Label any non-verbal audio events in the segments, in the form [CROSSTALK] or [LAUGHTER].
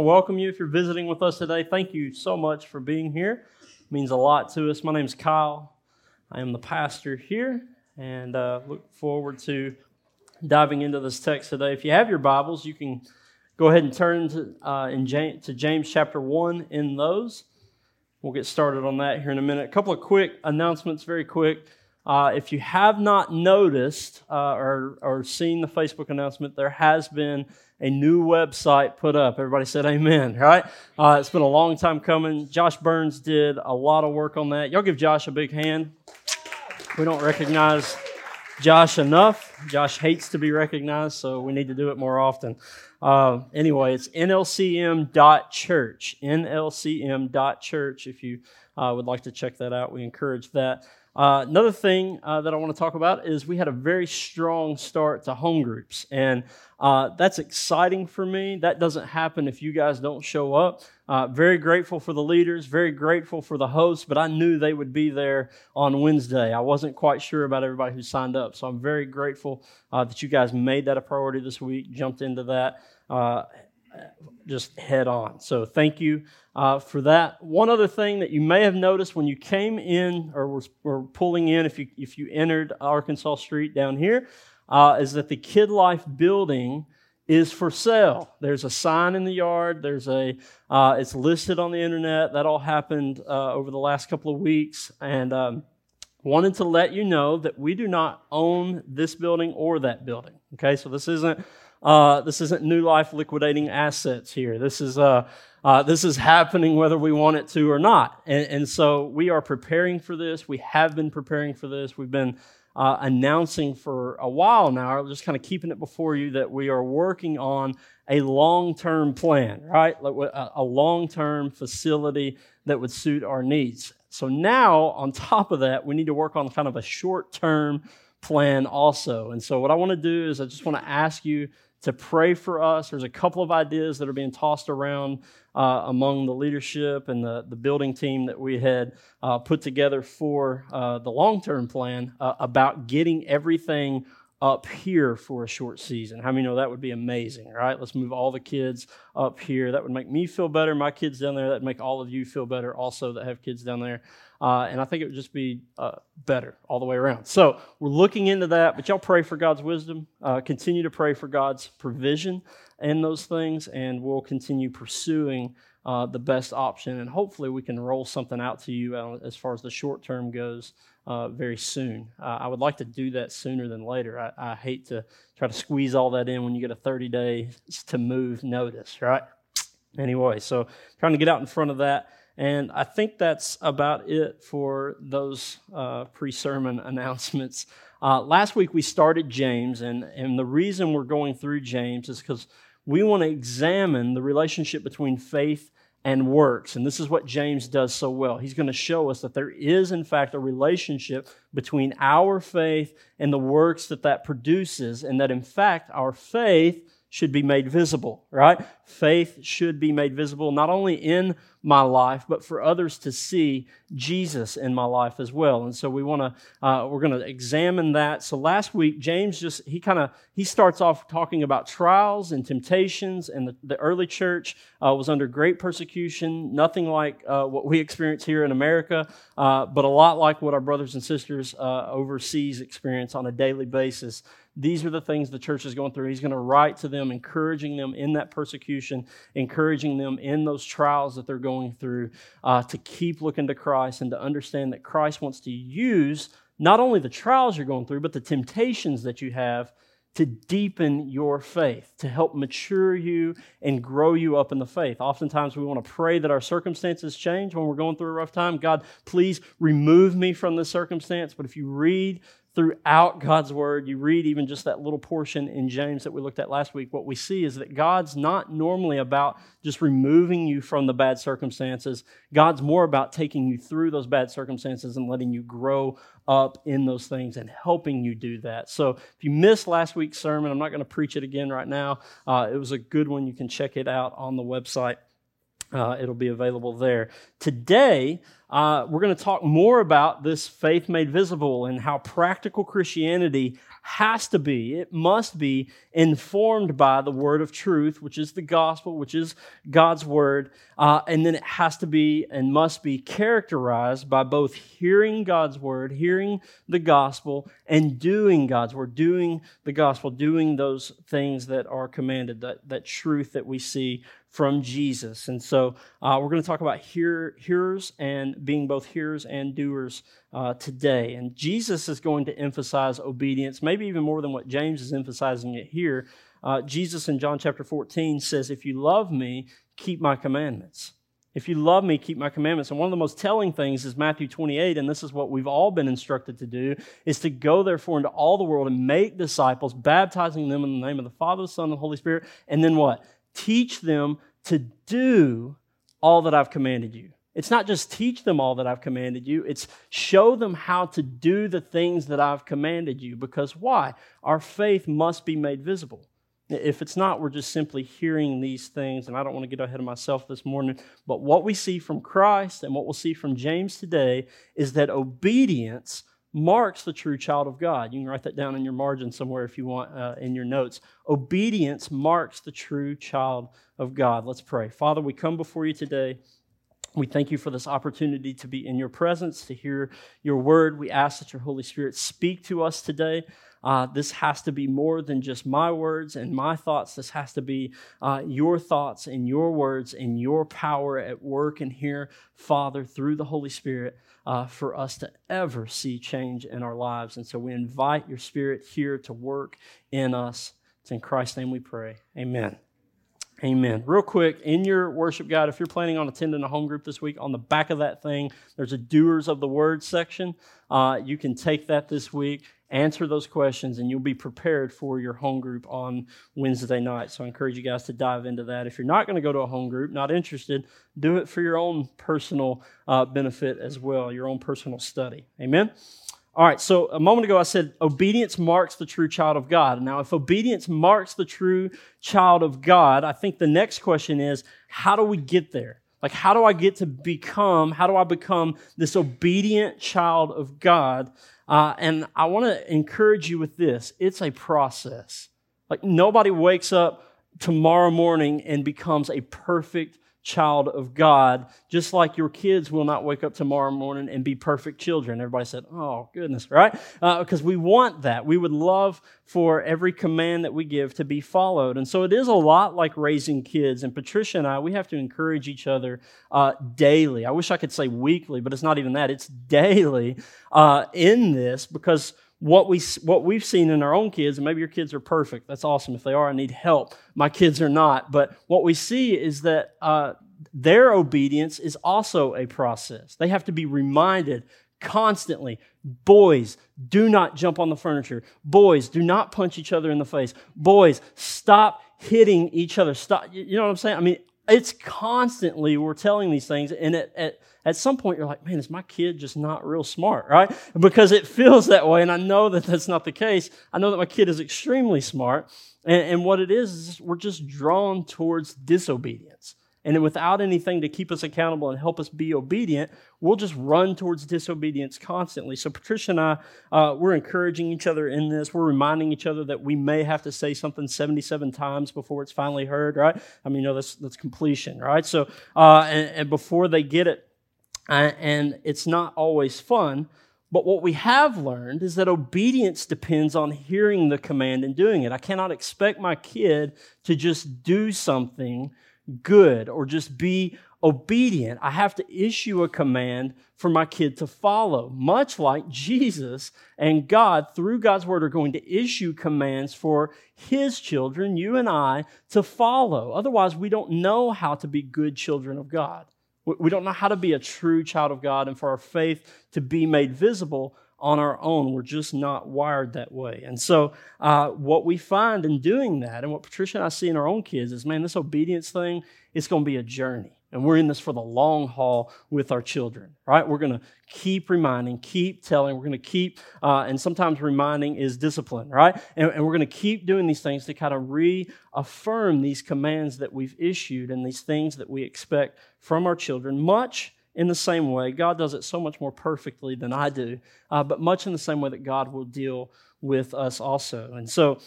to welcome you if you're visiting with us today. Thank you so much for being here. It means a lot to us. My name is Kyle. I am the pastor here and uh, look forward to diving into this text today. If you have your Bibles, you can go ahead and turn to, uh, in James, to James chapter 1 in those. We'll get started on that here in a minute. A couple of quick announcements, very quick. Uh, if you have not noticed uh, or, or seen the Facebook announcement, there has been a new website put up. Everybody said amen, right? Uh, it's been a long time coming. Josh Burns did a lot of work on that. Y'all give Josh a big hand. We don't recognize Josh enough. Josh hates to be recognized, so we need to do it more often. Uh, anyway, it's nlcm.church. nlcm.church. If you uh, would like to check that out, we encourage that. Uh, another thing uh, that I want to talk about is we had a very strong start to home groups, and uh, that's exciting for me. That doesn't happen if you guys don't show up. Uh, very grateful for the leaders, very grateful for the hosts, but I knew they would be there on Wednesday. I wasn't quite sure about everybody who signed up, so I'm very grateful uh, that you guys made that a priority this week, jumped into that just head on. So thank you uh, for that. One other thing that you may have noticed when you came in or were, were pulling in, if you if you entered Arkansas Street down here, uh, is that the Kid Life building is for sale. There's a sign in the yard. There's a uh, it's listed on the internet. That all happened uh, over the last couple of weeks, and um, wanted to let you know that we do not own this building or that building. Okay, so this isn't uh, this isn't New Life liquidating assets here. This is uh, uh, this is happening whether we want it to or not. And, and, so we are preparing for this. We have been preparing for this. We've been uh, announcing for a while now, just kind of keeping it before you, that we are working on a long term plan, right? A long term facility that would suit our needs. So now, on top of that, we need to work on kind of a short term plan also. And so, what I want to do is I just want to ask you to pray for us. There's a couple of ideas that are being tossed around uh, among the leadership and the, the building team that we had uh, put together for uh, the long term plan uh, about getting everything up here for a short season. How many know that would be amazing, right? Let's move all the kids up here. That would make me feel better, my kids down there. That would make all of you feel better also that have kids down there. Uh, and I think it would just be uh, better all the way around. So we're looking into that, but y'all pray for God's wisdom. Uh, continue to pray for God's provision in those things, and we'll continue pursuing uh, the best option. And hopefully, we can roll something out to you uh, as far as the short term goes uh, very soon. I would like to do that sooner than later. I, I hate to try to squeeze all that in when you get a 30 days to move notice, right? Anyway, so trying to get out in front of that. And I think that's about it for those uh, pre sermon [LAUGHS] announcements. Uh, last week we started James, and, and the reason we're going through James is because we want to examine the relationship between faith and works. And this is what James does so well. He's going to show us that there is, in fact, a relationship between our faith and the works that that produces, and that, in fact, our faith should be made visible, right? Faith should be made visible not only in my life, but for others to see Jesus in my life as well. And so we want to, uh, we're going to examine that. So last week, James just, he kind of, he starts off talking about trials and temptations, and the, the early church uh, was under great persecution, nothing like uh, what we experience here in America, uh, but a lot like what our brothers and sisters uh, overseas experience on a daily basis. These are the things the church is going through. He's going to write to them, encouraging them in that persecution, encouraging them in those trials that they're going through uh, to keep looking to Christ and to understand that Christ wants to use not only the trials you're going through, but the temptations that you have to deepen your faith, to help mature you and grow you up in the faith. Oftentimes, we want to pray that our circumstances change when we're going through a rough time. God, please remove me from this circumstance. But if you read throughout God's word, you read even just that little portion in James that we looked at last week, what we see is that God's not normally about just removing you from the bad circumstances. God's more about taking you through those bad circumstances and letting you grow up in those things and helping you do that. So if you missed last week's sermon, I'm not going to preach it again right now. Uh, it was a good one. You can check it out on the website. Uh, it'll be available there. Today, uh, we're going to talk more about this faith made visible and how practical Christianity has to be, it must be informed by the word of truth, which is the gospel, which is God's word. Uh, and then it has to be and must be characterized by both hearing God's word, hearing the gospel, and doing God's word, doing the gospel, doing those things that are commanded, that, that truth that we see from Jesus. And so uh, we're going to talk about hear, hearers and being both hearers and doers uh, today. And Jesus is going to emphasize obedience, maybe even more than what James is emphasizing it here. Uh, Jesus in John chapter 14 says, If you love me, keep my commandments. If you love me, keep my commandments. And one of the most telling things is Matthew 28, and this is what we've all been instructed to do, is to go therefore into all the world and make disciples, baptizing them in the name of the Father, the Son, and the Holy Spirit. And then what? Teach them to do all that I've commanded you. It's not just teach them all that I've commanded you, it's show them how to do the things that I've commanded you. Because why? Our faith must be made visible. If it's not, we're just simply hearing these things, and I don't want to get ahead of myself this morning. But what we see from Christ and what we'll see from James today is that obedience marks the true child of God. You can write that down in your margin somewhere if you want uh, in your notes. Obedience marks the true child of God. Let's pray. Father, we come before you today. We thank you for this opportunity to be in your presence, to hear your word. We ask that your Holy Spirit speak to us today. Uh, this has to be more than just my words and my thoughts. This has to be uh, your thoughts and your words and your power at work and here, Father, through the Holy Spirit, uh, for us to ever see change in our lives. And so we invite your Spirit here to work in us. It's in Christ's name we pray. Amen. Amen. Real quick, in your worship guide, if you're planning on attending a home group this week, on the back of that thing, there's a Doers of the Word section. Uh, you can take that this week, answer those questions, and you'll be prepared for your home group on Wednesday night. So I encourage you guys to dive into that. If you're not going to go to a home group, not interested, do it for your own personal uh, benefit as well, your own personal study. Amen. All right, so a moment ago I said obedience marks the true child of God. Now, if obedience marks the true child of God, I think the next question is how do we get there? Like, how do I get to become, how do I become this obedient child of God? Uh, and I want to encourage you with this it's a process. Like, nobody wakes up tomorrow morning and becomes a perfect child of God, just like your kids will not wake up tomorrow morning and be perfect children. Everybody said, Oh, goodness, right? Uh, because we want that. We would love for every command that we give to be followed. And so it is a lot like raising kids. And Patricia and I, we have to encourage each other uh, daily. I wish I could say weekly, but it's not even that. It's daily uh, in this because what we what we've seen in our own kids, and maybe your kids are perfect. That's awesome. If they are, I need help. My kids are not. But what we see is that uh, their obedience is also a process. They have to be reminded constantly. Boys, do not jump on the furniture. Boys, do not punch each other in the face. Boys, stop hitting each other. Stop. You know what I'm saying? I mean, it's constantly we're telling these things, and at, at, at some point you're like, man, is my kid just not real smart, right? Because it feels that way, and I know that that's not the case. I know that my kid is extremely smart, and, and what it is is we're just drawn towards disobedience. And without anything to keep us accountable and help us be obedient, we'll just run towards disobedience constantly. So, Patricia and I, uh, we're encouraging each other in this. We're reminding each other that we may have to say something 77 times before it's finally heard, right? I mean, you know, that's, that's completion, right? So, uh, and, and, before they get it, uh, and it's not always fun. But what we have learned is that obedience depends on hearing the command and doing it. I cannot expect my kid to just do something good or just be obedient. I have to issue a command for my kid to follow, much like Jesus and God, through God's word, are going to issue commands for his children, you and I, to follow. Otherwise, we don't know how to be good children of God. We don't know how to be a true child of God and for our faith to be made visible on our own. We're just not wired that way. And so, uh, what we find in doing that, and what Patricia and I see in our own kids, is man, this obedience thing, it's going to be a journey. And we're in this for the long haul with our children, right? We're going to keep reminding, keep telling. We're going to keep, uh, and sometimes reminding is discipline, right? And, and we're going to keep doing these things to kind of reaffirm these commands that we've issued and these things that we expect from our children, much in the same way. God does it so much more perfectly than I do, uh, but much in the same way that God will deal with us also. And so,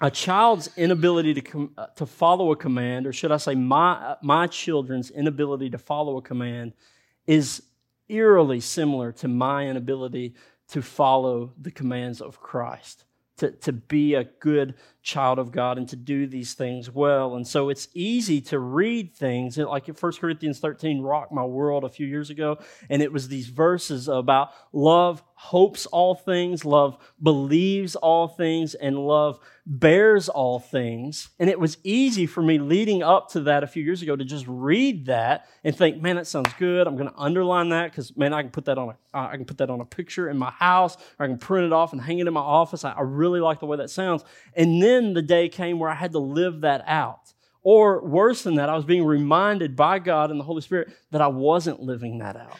a child's inability to, com- uh, to follow a command, or should I say, my, my children's inability to follow a command, is eerily similar to my inability to follow the commands of Christ to, to be a good child of God and to do these things well. And so it's easy to read things like 1 Corinthians 13 rocked my world a few years ago. And it was these verses about love hopes all things, love believes all things, and love bears all things. And it was easy for me leading up to that a few years ago to just read that and think, man, that sounds good. I'm going to underline that because, man, I can put that on a, uh, I can put that on a picture in my house, or I can print it off and hang it in my office. I, I really like the way that sounds. And then the day came where I had to live that out. Or worse than that, I was being reminded by God and the Holy Spirit that I wasn't living that out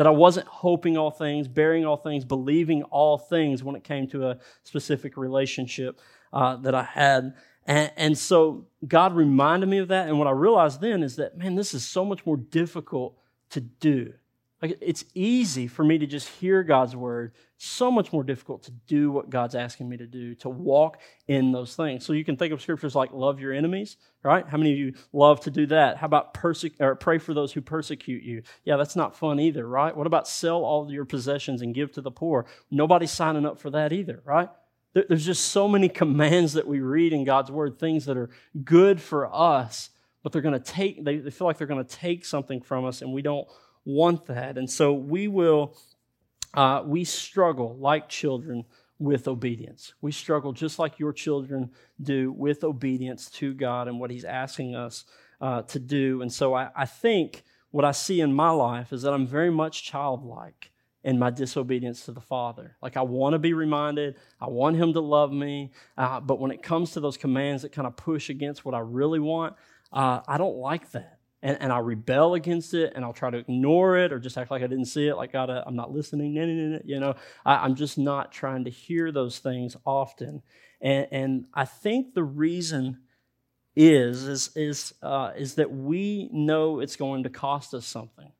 that I wasn't hoping all things, bearing all things, believing all things when it came to a specific relationship uh, that I had. And, and so God reminded me of that. And what I realized then is that, man, this is so much more difficult to do. Like it's easy for me to just hear God's word, so much more difficult to do what God's asking me to do, to walk in those things. So you can think of scriptures like love your enemies, right? How many of you love to do that? How about perse- or pray for those who persecute you? Yeah, that's not fun either, right? What about sell all your possessions and give to the poor? Nobody's signing up for that either, right? There's just so many commands that we read in God's word, things that are good for us, but they're going to take, they feel like they're going to take something from us, and we don't want that. And so we will, uh, we struggle like children with obedience. We struggle just like your children do with obedience to God and what He's asking us uh, to do. And so I, I think what I see in my life is that I'm very much childlike in my disobedience to the Father. Like, I want to be reminded, I want Him to love me, uh, but when it comes to those commands that kind of push against what I really want, uh, I don't like that and, and I'll rebel against it and I'll try to ignore it or just act like I didn't see it, like God, I'm not listening. You know, I, am just not trying to hear those things often. And, and I think the reason is is is uh, is that we know it's going to cost us something.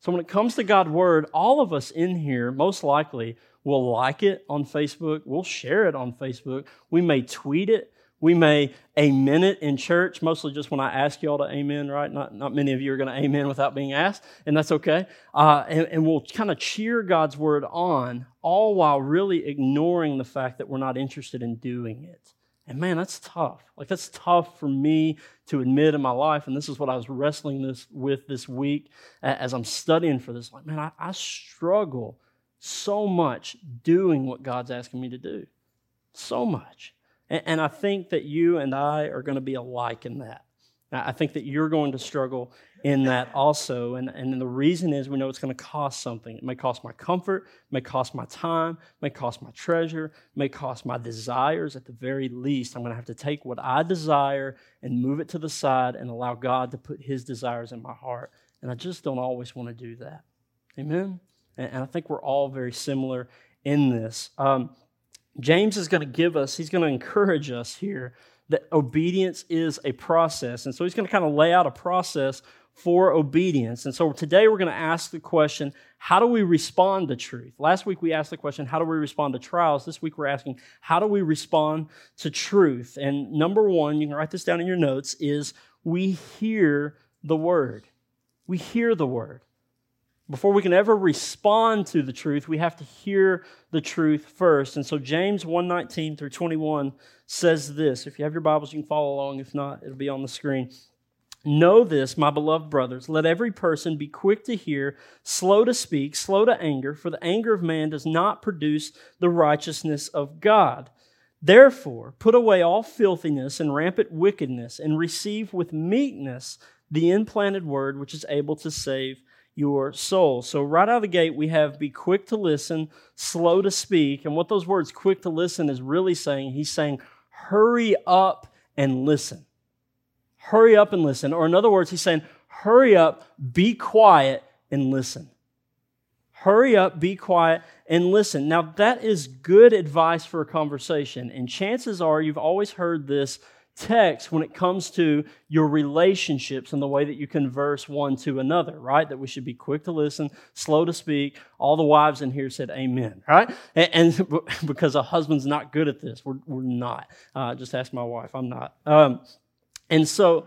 So when it comes to God's word, all of us in here most likely will like it on Facebook. We'll share it on Facebook. We may tweet it. We may amen it in church, mostly just when I ask y'all to amen, right? Not, not many of you are going to amen without being asked, and that's okay. Uh, and, and we'll kind of cheer God's word on, all while really ignoring the fact that we're not interested in doing it. And man, that's tough. Like, that's tough for me to admit in my life. And this is what I was wrestling this with this week as I'm studying for this. Like, man, I, I struggle so much doing what God's asking me to do. So much. And, I think that you and I are going to be alike in that. I think that you're going to struggle in that also. And, and the reason is we know it's going to cost something. It may cost my comfort, may cost my time, may cost my treasure, may cost my desires. At the very least, I'm going to have to take what I desire and move it to the side and allow God to put His desires in my heart. And I just don't always want to do that. Amen? And, and I think we're all very similar in this. Um, James is going to give us, he's going to encourage us here that obedience is a process. And so he's going to kind of lay out a process for obedience. And so today we're going to ask the question how do we respond to truth? Last week we asked the question how do we respond to trials? This week we're asking how do we respond to truth? And number one, you can write this down in your notes, is we hear the word. We hear the word. Before we can ever respond to the truth, we have to hear the truth first. And so James 1:19 through 21 says this. If you have your Bibles, you can follow along. If not, it'll be on the screen. Know this, my beloved brothers, let every person be quick to hear, slow to speak, slow to anger, for the anger of man does not produce the righteousness of God. Therefore, put away all filthiness and rampant wickedness, and receive with meekness the implanted word which is able to save your soul. So, right out of the gate, we have be quick to listen, slow to speak. And what those words, quick to listen, is really saying, he's saying, hurry up and listen. Hurry up and listen. Or, in other words, he's saying, hurry up, be quiet, and listen. Hurry up, be quiet, and listen. Now, that is good advice for a conversation. And chances are you've always heard this text when it comes to your relationships and the way that you converse one to another, right? That we should be quick to listen, slow to speak. All the wives in here said amen, right? And, and [LAUGHS] because a husband's not good at this, we're, we're not. Uh, just ask my wife, I'm not. Um, and so,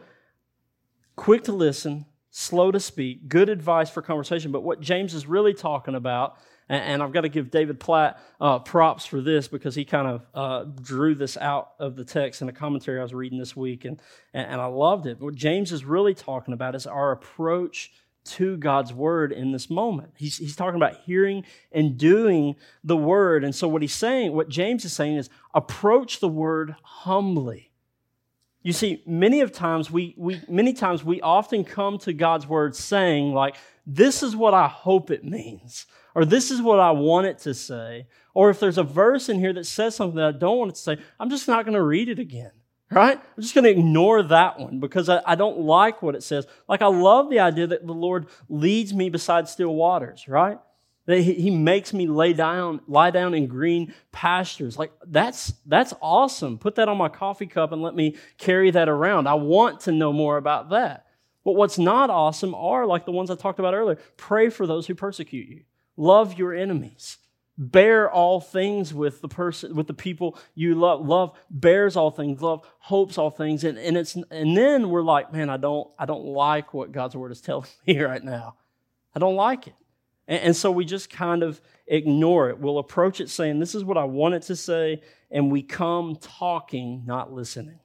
quick to listen, slow to speak, good advice for conversation. But what James is really talking about and, and I've got to give David Platt uh, props for this because he kind of uh, drew this out of the text in a commentary I was reading this week, and, and I loved it. What James is really talking about is our approach to God's word in this moment. He's, he's talking about hearing and doing the word. And so, what he's saying, what James is saying is approach the word humbly. You see, many of times we, we many times we often come to God's word saying, like, this is what I hope it means or this is what I want it to say, or if there's a verse in here that says something that I don't want it to say, I'm just not going to read it again, right? I'm just going to ignore that one because I, I, don't like what it says. Like, I love the idea that the Lord leads me beside still waters, right? That he, he makes me lay down, lie down in green pastures. Like, that's, that's awesome. Put that on my coffee cup and let me carry that around. I want to know more about that. But what's not awesome are like the ones I talked about earlier. Pray for those who persecute you. Love your enemies. Bear all things with the person, with the people you love. Love bears all things. Love hopes all things. And, and it's and then we're like, man, I don't I don't like what God's word is [LAUGHS] telling me right now. I don't like it. And, and so we just kind of ignore it. We'll approach it saying, This is what I want it to say, and we come talking, not listening.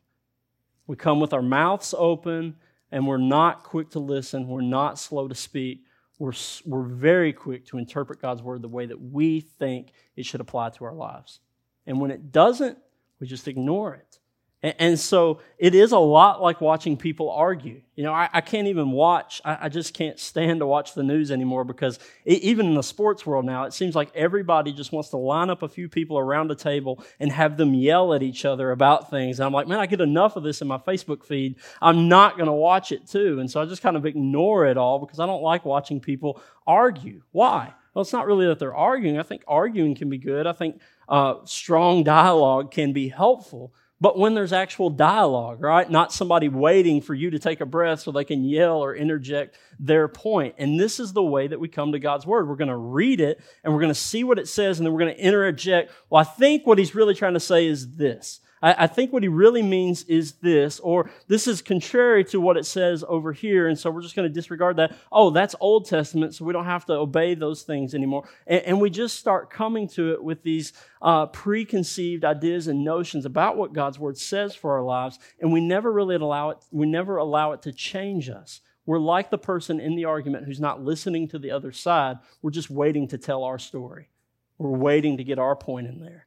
We come with our mouths open and we're not quick to listen. We're not slow to speak we're, we're very quick to interpret God's word the way that we think it should apply to our lives. And when it doesn't, we just ignore it. And, so it is a lot like watching people argue. You know, I, I can't even watch, I, I, just can't stand to watch the news anymore because it, even in the sports world now, it seems like everybody just wants to line up a few people around a table and have them yell at each other about things. And I'm like, man, I get enough of this in my Facebook feed. I'm not going to watch it too. And so I just kind of ignore it all because I don't like watching people argue. Why? Well, it's not really that they're arguing. I think arguing can be good. I think uh, strong dialogue can be helpful. But when there's actual dialogue, right? Not somebody waiting for you to take a breath so they can yell or interject their point. And this is the way that we come to God's Word. We're going to read it and we're going to see what it says and then we're going to interject. Well, I think what he's really trying to say is this. I, I think what he really means is this, or this is contrary to what it says over here, and so we're just going to disregard that. Oh, that's Old Testament, so we don't have to obey those things anymore. And, and we just start coming to it with these uh, preconceived ideas and notions about what God's Word says for our lives, and we never really allow it. We never allow it to change us. We're like the person in the argument who's not listening to the other side. We're just waiting to tell our story. We're waiting to get our point in there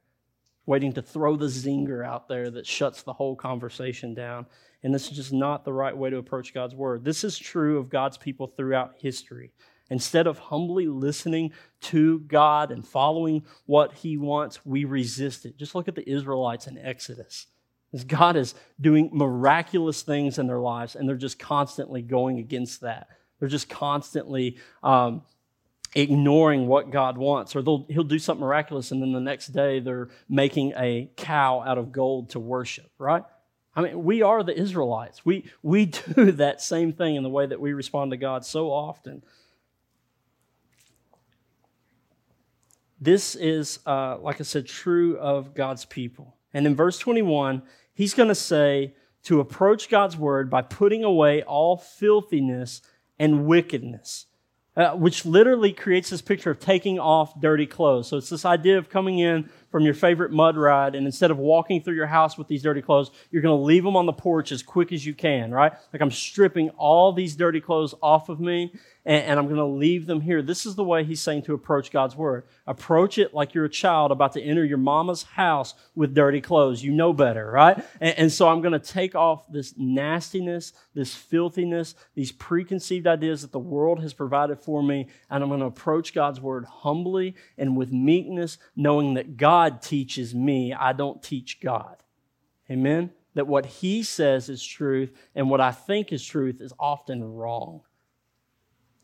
waiting to throw the zinger out there that shuts the whole conversation down. And this is just not the right way to approach God's word. This is true of God's people throughout history. Instead of humbly listening to God and following what He wants, we resist it. Just look at the Israelites in Exodus. As God is doing miraculous things in their lives, and they're just constantly going against that. They're just constantly um, ignoring what God wants, or he'll do something miraculous, and then the next day they're making a cow out of gold to worship, right? I mean, we are the Israelites. We, we [LAUGHS] do that same thing in the way that we respond to God so often. This is, uh, like I said, true of God's people. And in verse 21, he's going to say to approach God's word by putting away all filthiness and wickedness uh, which literally creates this picture of taking off dirty clothes. So it's this idea of coming in from your favorite mud ride, and instead of walking through your house with these dirty clothes, you're going to leave them on the porch as quick as you can, right? Like I'm stripping all these dirty clothes off of me, and, and I'm going to leave them here. This is the way he's saying to approach God's word. Approach it like you're a child about to enter your mama's house with dirty clothes. You know better, right? And, and so I'm going to take off this nastiness, this filthiness, these preconceived ideas that the world has provided for me, and I'm going to approach God's word humbly and with meekness, knowing that God teaches me. I don't teach God. Amen? That what he says is truth and what I think is truth is often wrong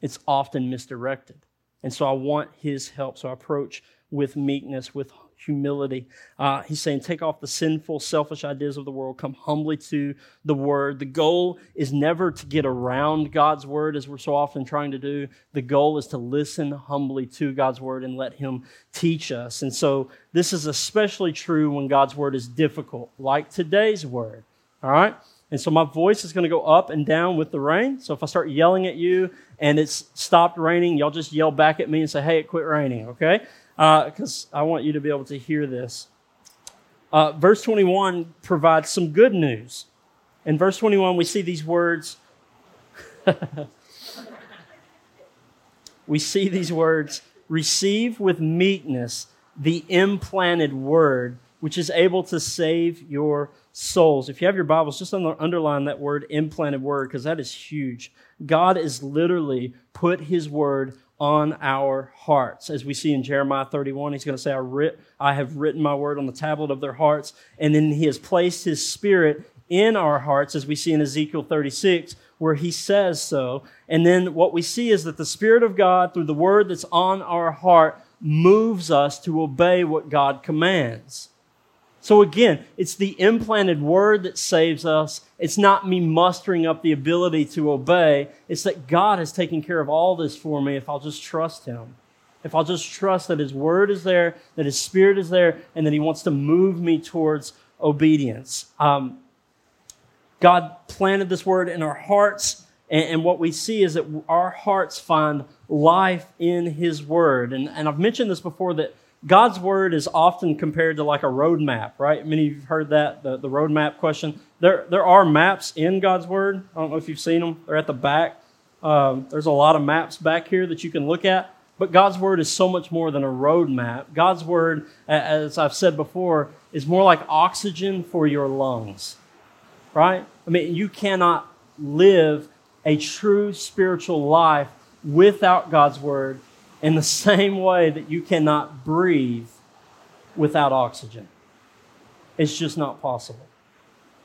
it's often misdirected. And so I want his help. So I approach with meekness, with humility. Uh, he's saying, take off the sinful, selfish ideas of the world, come humbly to the Word. The goal is never to get around God's Word as we're so often trying to do. The goal is to listen humbly to God's Word and let Him teach us. And so this is especially true when God's Word is difficult, like today's Word. All right? And so my voice is going to go up and down with the rain. So if I start yelling at you and it's stopped raining, y'all just yell back at me and say, hey, it quit raining, okay? Because uh, I want you to be able to hear this. Uh, verse 21 provides some good news. In verse 21, we see these words. [LAUGHS] we see these words receive with meekness the implanted word, which is able to save your souls. If you have your Bibles, just underline that word, implanted word, because that is huge. God has literally put his word on our hearts. As we see in Jeremiah 31, he's going to say, I, writ, I have written my word on the tablet of their hearts. And then he has placed his spirit in our hearts, as we see in Ezekiel 36, where he says so. And then what we see is that the Spirit of God, through the word that's on our heart, moves us to obey what God commands. So again, it's the implanted word that saves us. It's not me mustering up the ability to obey. It's that God has taken care of all this for me if I'll just trust Him. If I'll just trust that His word is there, that His Spirit is there, and that He wants to move me towards obedience. Um, God planted this word in our hearts, and, and, what we see is that our hearts find life in His word. And, and I've mentioned this before that God's word is often compared to like a roadmap, right? Many of you have heard that, the, the road map question. There, there are maps in God's word. I don't know if you've seen them. They're at the back. Um, there's a lot of maps back here that you can look at. But God's word is so much more than a roadmap. God's word, as I've said before, is more like oxygen for your lungs, right? I mean, you cannot live a true spiritual life without God's word in the same way that you cannot breathe without oxygen. It's just not possible.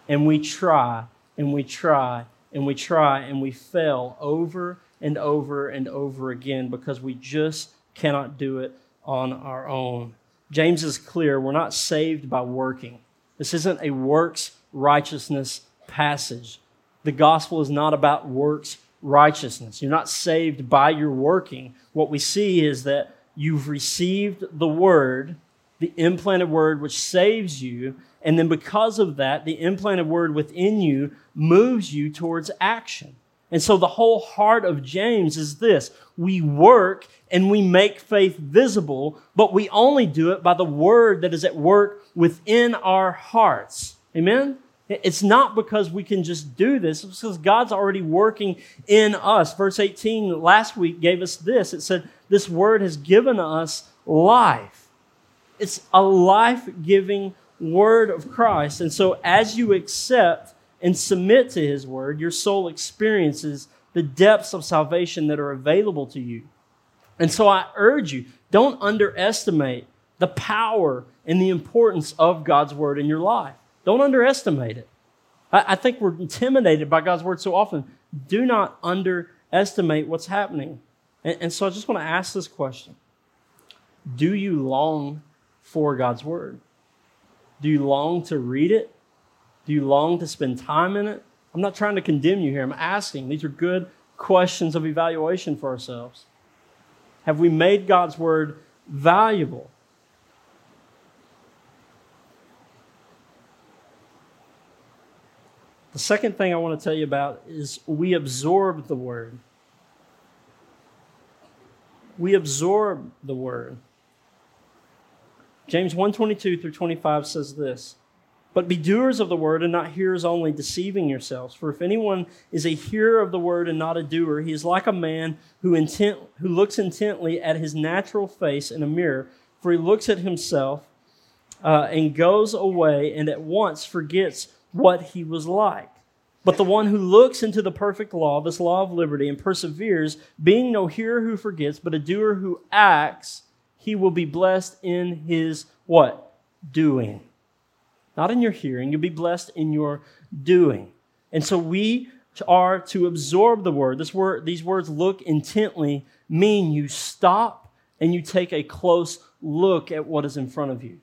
And we try and we try and we try and we fail over and over and over again because we just cannot do it on our own. James is clear we're not saved by working. This isn't a works righteousness passage. The gospel is not about works righteousness. You're not saved by your working. What we see is that you've received the word, the implanted word, which saves you. And then because of that, the implanted word within you moves you towards action. And so the whole heart of James is this we work and we make faith visible, but we only do it by the word that is at work within our hearts. Amen? It's not because we can just do this, it's because God's already working in us. Verse 18 last week gave us this it said, This word has given us life. It's a life giving word of Christ. And so, as you accept and submit to his word, your soul experiences the depths of salvation that are available to you. And so, I urge you, don't underestimate the power and the importance of God's word in your life. Don't underestimate it. I, I think we're intimidated by God's word so often. Do not underestimate what's happening. And, and so I just want to ask this question Do you long for God's word? Do you long to read it? Do you long to spend time in it? I'm not trying to condemn you here. I'm asking. These are good questions of evaluation for ourselves. Have we made God's word valuable? The second thing I want to tell you about is we absorb the word. We absorb the word. James 122 through 25 says this But be doers of the word and not hearers only, deceiving yourselves. For if anyone is a hearer of the word and not a doer, he is like a man who, intent, who looks intently at his natural face in a mirror. For he looks at himself uh, and goes away and at once forgets what he was like. But the one who looks into the perfect law, this law of liberty, and perseveres, being no hearer who forgets, but a doer who acts, he will be blessed in his what? Doing. Not in your hearing, you'll be blessed in your doing. And so we are to absorb the word. This word these words look intently mean you stop and you take a close look at what is in front of you.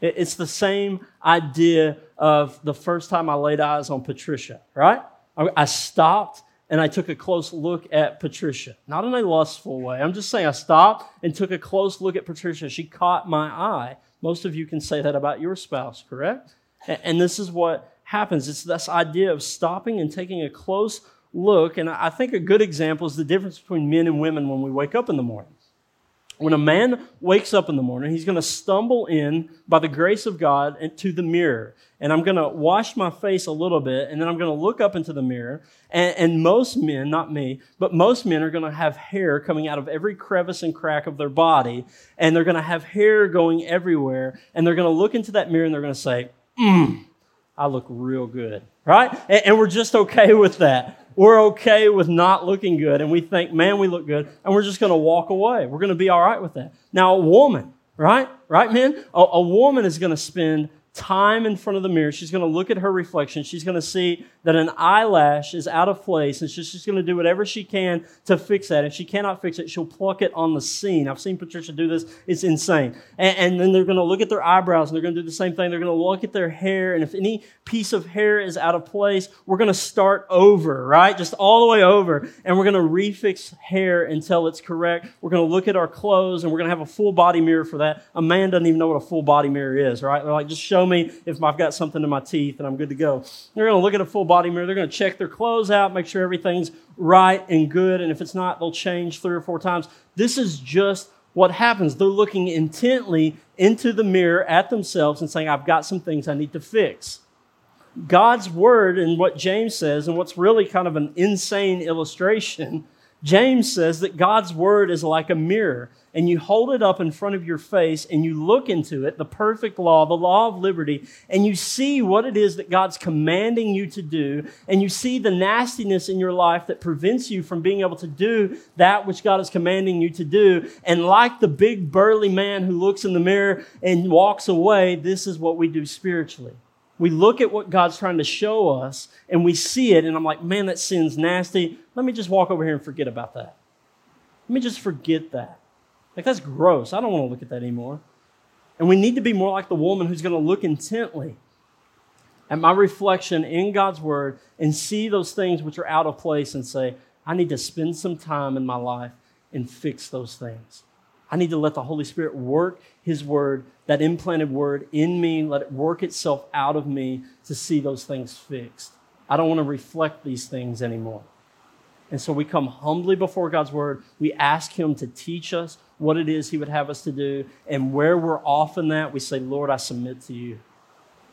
It's the same idea of the first time I laid eyes on Patricia, right? I stopped and I took a close look at Patricia. Not in a lustful way. I'm just saying I stopped and took a close look at Patricia. She caught my eye. Most of you can say that about your spouse, correct? And this is what happens. It's this idea of stopping and taking a close look. And I think a good example is the difference between men and women when we wake up in the morning. When a man wakes up in the morning, he's going to stumble in by the grace of God into the mirror. And I'm going to wash my face a little bit, and then I'm going to look up into the mirror. And, and most men, not me, but most men are going to have hair coming out of every crevice and crack of their body. And they're going to have hair going everywhere. And they're going to look into that mirror and they're going to say, Mmm, I look real good, right? And, and we're just okay [LAUGHS] with that we're okay with not looking good and we think, man, we look good, and we're just going to walk away. We're going to be all right with that. Now, a woman, right? Right, men? A, a woman is going to spend time in front of the mirror. She's going to look at her reflection. She's going to see that an eyelash is out of place, and she's just going to do whatever she can to fix that. If she cannot fix it, she'll pluck it on the scene. I've seen Patricia do this. It's insane. And, and then they're going to look at their eyebrows, and they're going to do the same thing. They're going to look at their hair, and if any piece of hair is out of place, we're going to start over, right? Just all the way over, and we're going to refix hair until it's correct. We're going to look at our clothes, and we're going to have a full body mirror for that. A man doesn't even know what a full body mirror is, right? They're like, just show me if I've got something in my teeth and I'm good to go. They're going to look at a full body mirror. They're going to check their clothes out, make sure everything's right and good. And if it's not, they'll change three or four times. This is just what happens. They're looking intently into the mirror at themselves and saying, I've got some things I need to fix. God's word and what James says, and what's really kind of an insane illustration, James says that God's word is like a mirror and you hold it up in front of your face and you look into it, the perfect law, the law of liberty, and you see what it is that God's commanding you to do, and you see the nastiness in your life that prevents you from being able to do that which God is commanding you to do. And like the big burly man who looks in the mirror and walks away, this is what we do spiritually. We look at what God's trying to show us and we see it, and I'm like, man, that sin's nasty. Let me just walk over here and forget about that. Let me just forget that. Like, that's gross. I don't want to look at that anymore. And we need to be more like the woman who's going to look intently at my reflection in God's Word and see those things which are out of place and say, I need to spend some time in my life and fix those things. I need to let the Holy Spirit work His Word, that implanted Word in me, let it work itself out of me to see those things fixed. I don't want to reflect these things anymore. And so we come humbly before God's Word. We ask Him to teach us what it is He would have us to do. And where we're off in that, we say, Lord, I submit to you.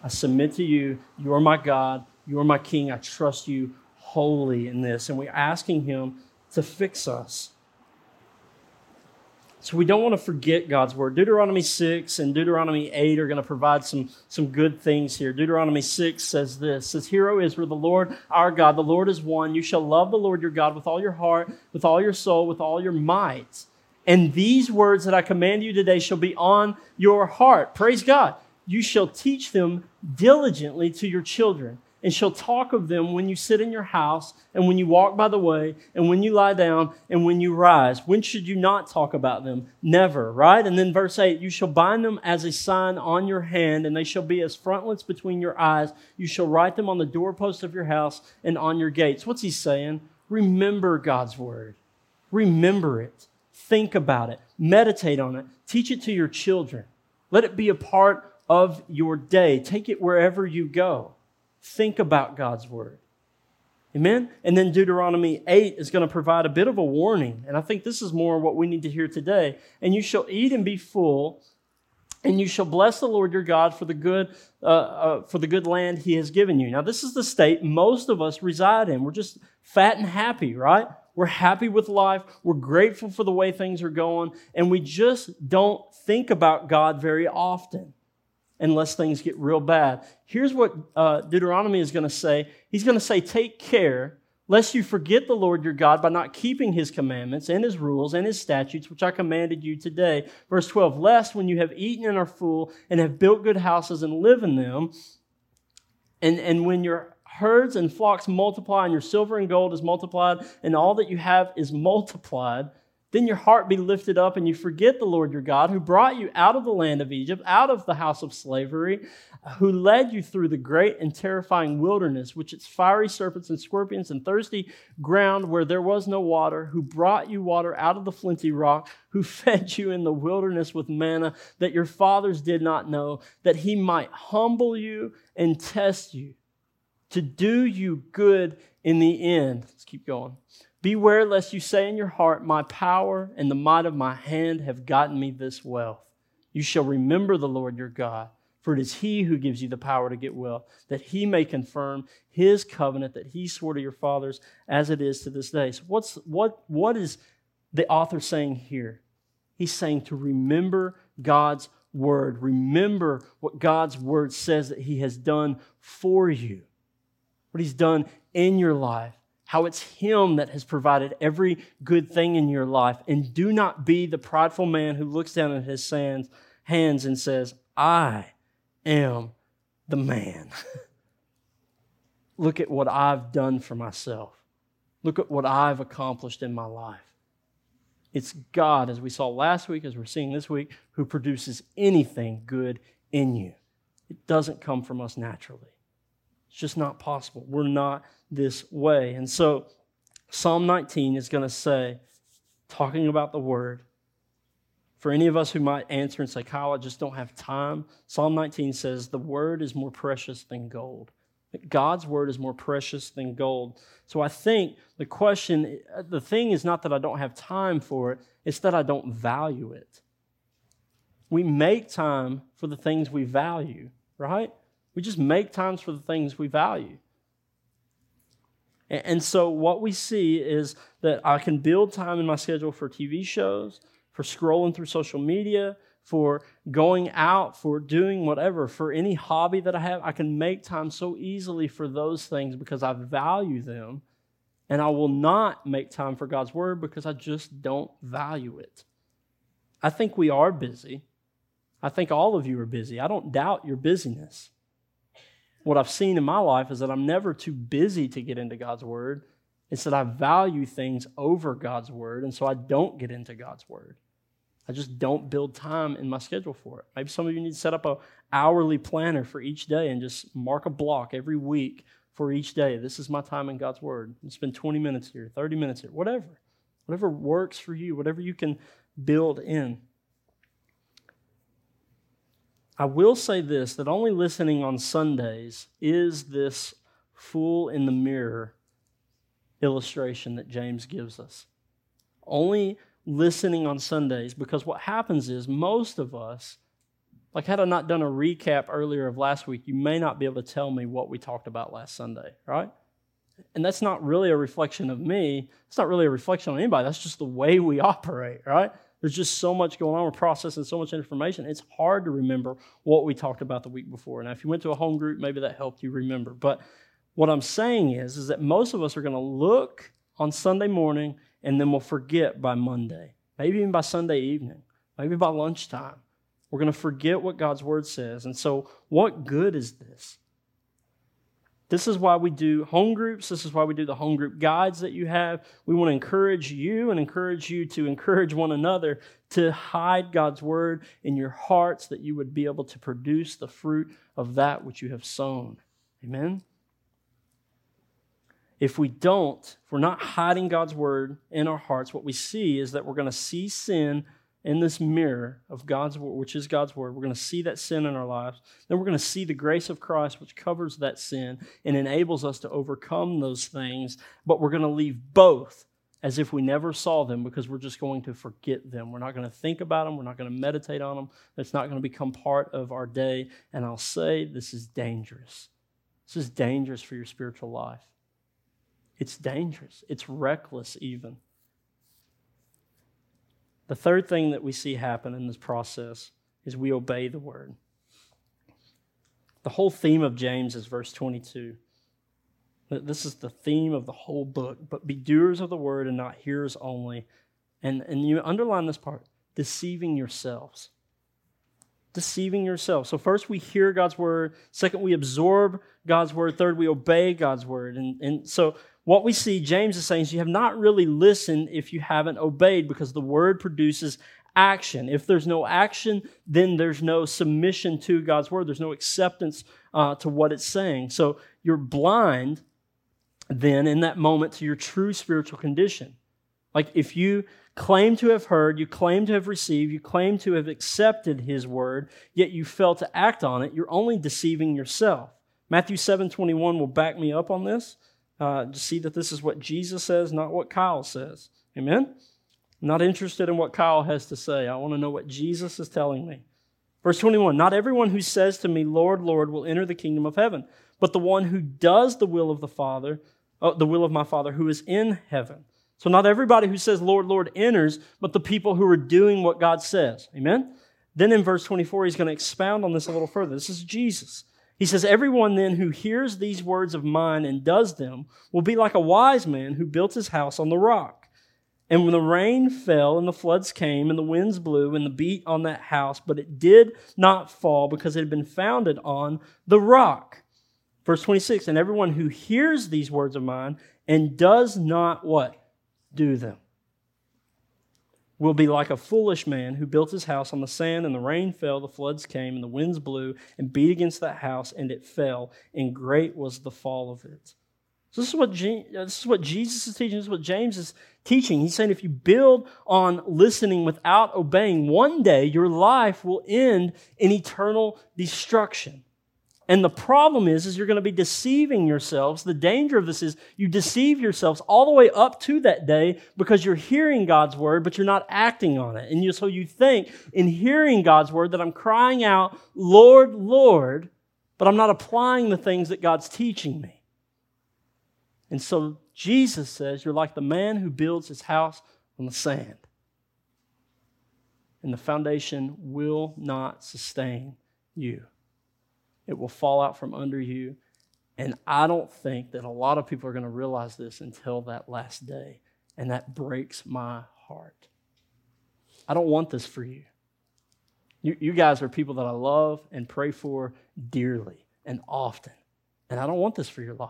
I submit to you. You are my God. You are my King. I trust you wholly in this. And we're asking Him to fix us. So we don't want to forget God's word. Deuteronomy 6 and Deuteronomy 8 are going to provide some, some good things here. Deuteronomy 6 says this says, Hear, O Israel, the Lord our God, the Lord is one. You shall love the Lord your God with all your heart, with all your soul, with all your might. And these words that I command you today shall be on your heart. Praise God. You shall teach them diligently to your children, and shall talk of them when you sit in your house, and when you walk by the way, and when you lie down, and when you rise. When should you not talk about them? Never, right? And then verse 8 You shall bind them as a sign on your hand, and they shall be as frontlets between your eyes. You shall write them on the doorposts of your house and on your gates. What's he saying? Remember God's word, remember it. Think about it, meditate on it, teach it to your children. Let it be a part of your day. Take it wherever you go. Think about God's word. Amen? And then Deuteronomy 8 is going to provide a bit of a warning. And I think this is more what we need to hear today. And you shall eat and be full, and you shall bless the Lord your God for the good uh, uh, for the good land He has given you. Now, this is the state most of us reside in. We're just fat and happy, right? We're happy with life. We're grateful for the way things are going. And we just don't think about God very often unless things get real bad. Here's what uh, Deuteronomy is going to say He's going to say, Take care lest you forget the Lord your God by not keeping his commandments and his rules and his statutes, which I commanded you today. Verse 12, lest when you have eaten and are full and have built good houses and live in them, and, and when your herds and flocks multiply, and your silver and gold is multiplied, and all that you have is multiplied, then your heart be lifted up and you forget the Lord your God who brought you out of the land of Egypt, out of the house of slavery, who led you through the great and terrifying wilderness, which its fiery serpents and scorpions and thirsty ground where there was no water, who brought you water out of the flinty rock, who [LAUGHS] fed you in the wilderness with manna that your fathers did not know, that he might humble you and test you to do you good in the end. Let's keep going. Beware lest you say in your heart, My power and the might of my hand have gotten me this wealth. You shall remember the Lord your God, for it is he who gives you the power to get wealth, that he may confirm his covenant that he swore to your fathers as it is to this day. So, what's, what, what is the author saying here? He's saying to remember God's word. Remember what God's word says that he has done for you, what he's done in your life how it's Him that has provided every good thing in your life. And do not be the prideful man who looks down at his hands and says, I am the man. [LAUGHS] Look at what I've done for myself. Look at what I've accomplished in my life. It's God, as we saw last week, as we're seeing this week, who produces anything good in you. It doesn't come from us naturally. It's just not possible. We're not this way. And so Psalm 19 is going to say, talking about the word, for any of us who might answer and say, Kyle, I just don't have time, Psalm 19 says, the word is more precious than gold. God's word is more precious than gold. So I think the question, the thing is not that I don't have time for it, it's that I don't value it. We make time for the things we value, right? We just make times for the things we value. And so what we see is that I can build time in my schedule for TV shows, for scrolling through social media, for going out, for doing whatever, for any hobby that I have. I can make time so easily for those things because I value them. And I will not make time for God's word because I just don't value it. I think we are busy. I think all of you are busy. I don't doubt your busyness what I've seen in my life is that I'm never too busy to get into God's Word. It's that I value things over God's Word, and so I don't get into God's Word. I just don't build time in my schedule for it. Maybe some of you need to set up a hourly planner for each day and just mark a block every week for each day. This is my time in God's Word. And spend 20 minutes here, 30 minutes here, whatever. Whatever works for you, whatever you can build in. I will say this that only listening on Sundays is this fool in the mirror illustration that James gives us. Only listening on Sundays, because what happens is most of us, like had I not done a recap earlier of last week, you may not be able to tell me what we talked about last Sunday, right? And that's not really a reflection of me. It's not really a reflection on anybody. That's just the way we operate, right? There's just so much going on. We're processing so much information. It's hard to remember what we talked about the week before. Now, if you went to a home group, maybe that helped you remember. But what I'm saying is, is that most of us are going to look on Sunday morning and then we'll forget by Monday, maybe even by Sunday evening, maybe by lunchtime. We're going to forget what God's word says. And so, what good is this? This is why we do home groups. This is why we do the home group guides that you have. We want to encourage you and encourage you to encourage one another to hide God's word in your hearts that you would be able to produce the fruit of that which you have sown. Amen? If we don't, if we're not hiding God's word in our hearts, what we see is that we're going to see sin in this mirror of God's word, which is God's word, we're going to see that sin in our lives. Then we're going to see the grace of Christ, which covers that sin and enables us to overcome those things. But we're going to leave both as if we never saw them because we're just going to forget them. We're not going to think about them. We're not going to meditate on them. It's not going to become part of our day. And I'll say this is dangerous. This is dangerous for your spiritual life. It's dangerous. It's reckless, even. The third thing that we see happen in this process is we obey the word. The whole theme of James is verse 22. This is the theme of the whole book. But be doers of the word and not hearers only. And, and you underline this part deceiving yourselves. Deceiving yourselves. So, first we hear God's word. Second, we absorb God's word. Third, we obey God's word. And, and so, what we see, James is saying, is you have not really listened if you haven't obeyed because the word produces action. If there's no action, then there's no submission to God's word. There's no acceptance uh, to what it's saying. So you're blind then in that moment to your true spiritual condition. Like if you claim to have heard, you claim to have received, you claim to have accepted his word, yet you fail to act on it, you're only deceiving yourself. Matthew 7 21 will back me up on this. Uh, to see that this is what Jesus says, not what Kyle says. Amen? I'm not interested in what Kyle has to say. I want to know what Jesus is telling me. Verse 21 Not everyone who says to me, Lord, Lord, will enter the kingdom of heaven, but the one who does the will of the Father, uh, the will of my Father who is in heaven. So, not everybody who says, Lord, Lord, enters, but the people who are doing what God says. Amen? Then in verse 24, he's going to expound on this a little further. This is Jesus. He says, Everyone then who hears these words of mine and does them will be like a wise man who built his house on the rock. And when the rain fell and the floods came and the winds blew and the beat on that house, but it did not fall because it had been founded on the rock. Verse 26 And everyone who hears these words of mine and does not what? Do them will be like a foolish man who built his house on the sand, and the rain fell, the floods came, and the winds blew and beat against that house, and it fell, and great was the fall of it. So this is what this is what Jesus is teaching. This is what James is teaching. He's saying if you build on listening without obeying, one day your life will end in eternal destruction. And the problem is, is you're going to be deceiving yourselves. The danger of this is you deceive yourselves all the way up to that day because you're hearing God's word, but you're not acting on it. And you, so you think in hearing God's word that I'm crying out, Lord, Lord, but I'm not applying the things that God's teaching me. And so Jesus says you're like the man who builds his house on the sand. And the foundation will not sustain you it will fall out from under you. And I don't think that a lot of people are going to realize this until that last day. And that breaks my heart. I don't want this for you. You, you guys are people that I love and pray for dearly and often. And I don't want this for your life.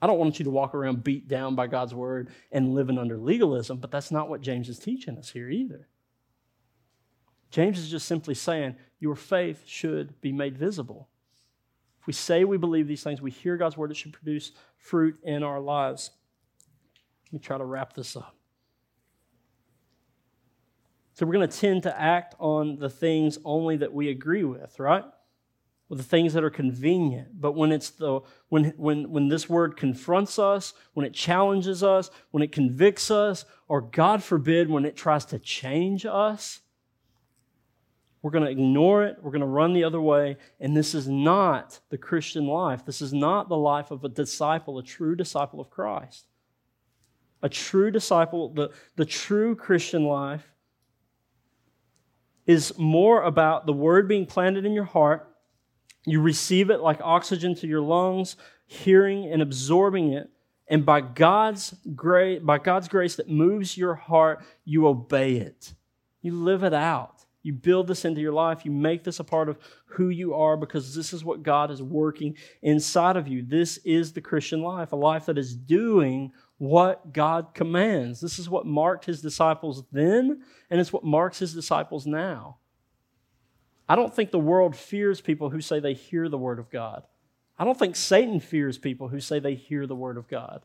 I don't want you to walk around beat down by God's word and living under legalism, but that's not what James is teaching us here either. James is just simply saying your faith should be made visible. If we say we believe these things, we hear God's word, it should produce fruit in our lives. Let me try to wrap this up. So we're going to tend to act on the things only that we agree with, right? With the things that are convenient. But when it's the when when when this word confronts us, when it challenges us, when it convicts us, or God forbid, when it tries to change us, we're going to ignore it. We're going to run the other way. And this is not the Christian life. This is not the life of a disciple, a true disciple of Christ. A true disciple, the, the true Christian life is more about the word being planted in your heart. You receive it like oxygen to your lungs, hearing and absorbing it. And by God's grace, by God's grace that moves your heart, you obey it. You live it out. You build this into your life. You make this a part of who you are because this is what God is working inside of you. This is the Christian life, a life that is doing what God commands. This is what marked his disciples then, and it's what marks his disciples now. I don't think the world fears people who say they hear the word of God. I don't think Satan fears people who say they hear the word of God.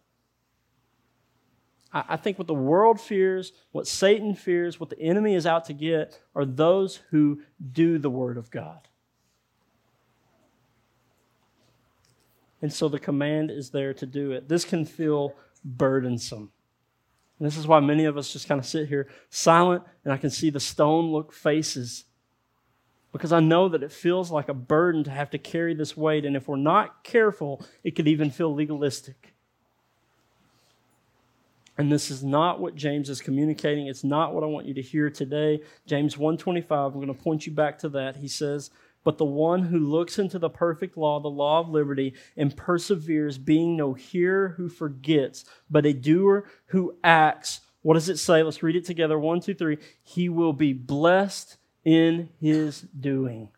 I think what the world fears, what Satan fears, what the enemy is out to get are those who do the Word of God. And so the command is there to do it. This can feel burdensome. And this is why many of us just kind of sit here silent and I can see the stone look faces. Because I know that it feels like a burden to have to carry this weight. And if we're not careful, it could even feel legalistic. And this is not what James is communicating. It's not what I want you to hear today. James 1:25, I'm going to point you back to that. He says, "But the one who looks into the perfect law, the law of liberty, and perseveres, being no hearer who forgets, but a doer who acts." What does it say? Let's read it together. One, two, three. He will be blessed in his doing.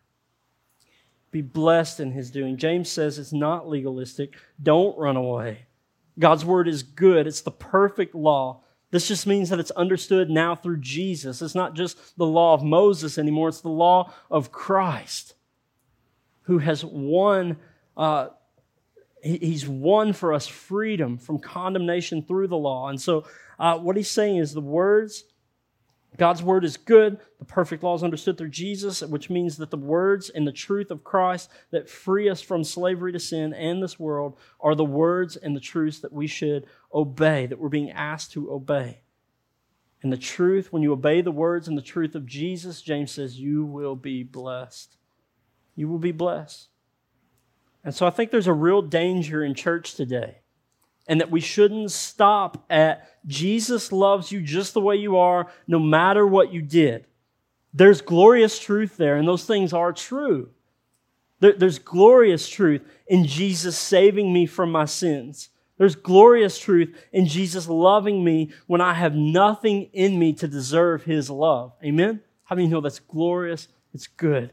Be blessed in his doing. James says it's not legalistic. Don't run away. God's word is good, it's the perfect law. This just means that it's understood now through Jesus. It's not just the law of Moses anymore, it's the law of Christ who has won. Uh, he's won for us freedom from condemnation through the law. And so, uh, what he's saying is the words God's word is good. The perfect law is understood through Jesus, which means that the words and the truth of Christ that free us from slavery to sin and this world are the words and the truths that we should obey, that we're being asked to obey. And the truth, when you obey the words and the truth of Jesus, James says, you will be blessed. You will be blessed. And so I think there's a real danger in church today and that we shouldn't stop at Jesus loves you just the way you are, no matter what you did. There's glorious truth there, and those things are true. there's glorious truth in Jesus saving me from my sins. There's glorious truth in Jesus loving me when I have nothing in me to deserve his love. Amen? How many know that's glorious? It's good.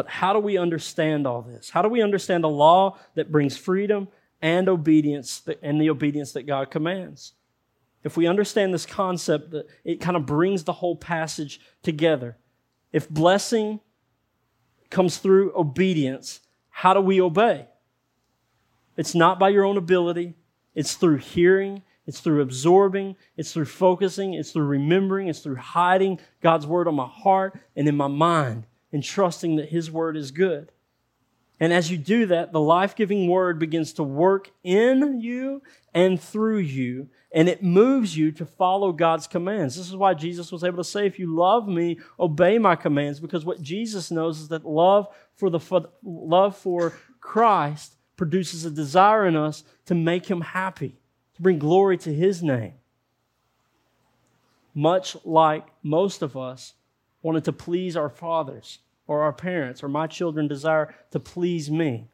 But how do we understand all this? How do we understand a law that brings freedom and obedience and the obedience that God commands? If we understand this concept, it kind of brings the whole passage together. If blessing comes through obedience, how do we obey? It's not by your own ability, it's through hearing, it's through absorbing, it's through focusing, it's through remembering, it's through hiding God's word on my heart and in my mind and trusting that His word is good. And as you do that, the life giving word begins to work in you and through you, and it moves you to follow God's commands. This is why Jesus was able to say, If you love me, obey my commands, because what Jesus knows is that love for, the, love for Christ produces a desire in us to make him happy, to bring glory to his name. Much like most of us wanted to please our fathers or our parents, or my children desire to please me.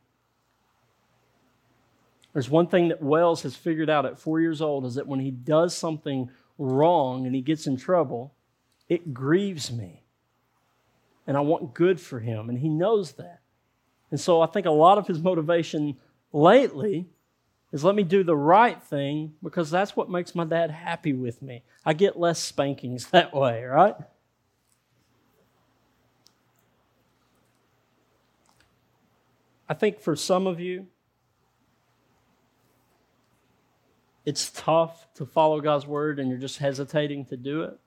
There's one thing that Wells has figured out at four years old is that when he does something wrong and he gets in trouble, it grieves me. And I want good for him, and he knows that. And so I think a lot of his motivation lately is let me do the right thing because that's what makes my dad happy with me. I get less spankings [LAUGHS] that way, right? I think for some of you, it's tough to follow God's word and you're just hesitating to do it.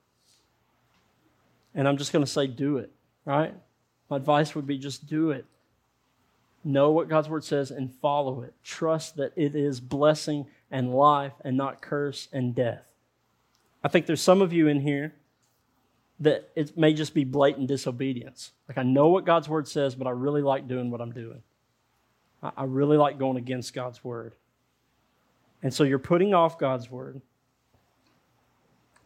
And I'm just going to say, do it, right? My advice would be just do it. Know what God's word says and follow it. Trust that it is blessing and life and not curse and death. I think there's some of you in here that it may just be blatant disobedience. Like, I know what God's word says, but I really like doing what I'm doing. I really like going against God's word. And so you're putting off God's word.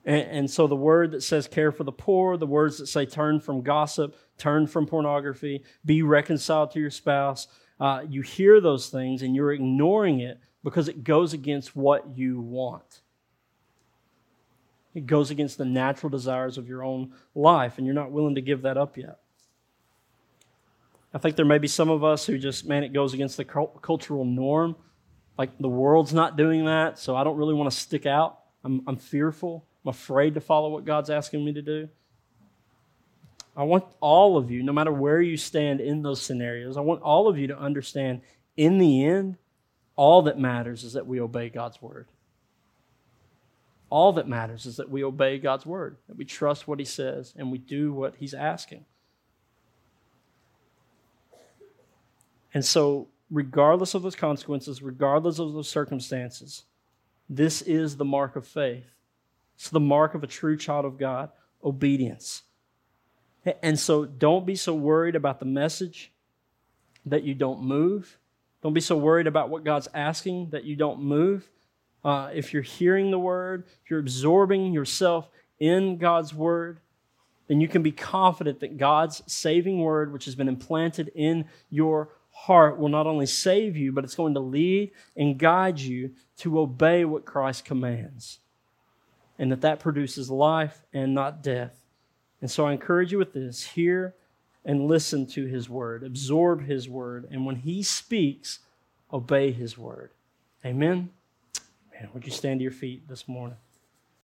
And, and, so the word that says care for the poor, the words that say turn from gossip, turn from pornography, be reconciled to your spouse, uh, you hear those things and you're ignoring it because it goes against what you want. It goes against the natural desires of your own life, and you're not willing to give that up yet. I think there may be some of us who just, man, it goes against the cultural norm. Like the world's not doing that, so I don't really want to stick out. I'm, I'm fearful. I'm afraid to follow what God's asking me to do. I want all of you, no matter where you stand in those scenarios, I want all of you to understand in the end, all that matters is that we obey God's word. All that matters is that we obey God's word, that we trust what He says, and we do what He's asking. And so, regardless of those consequences, regardless of those circumstances, this is the mark of faith. It's the mark of a true child of God obedience. And so, don't be so worried about the message that you don't move. Don't be so worried about what God's asking that you don't move. Uh, if you're hearing the word, if you're absorbing yourself in God's word, then you can be confident that God's saving word, which has been implanted in your heart will not only save you, but it's going to lead and guide you to obey what Christ commands. And that that produces life and not death. And so I encourage you with this hear and listen to his word, absorb his word. And when he speaks, obey His word. Amen. Man, would you stand to your feet this morning?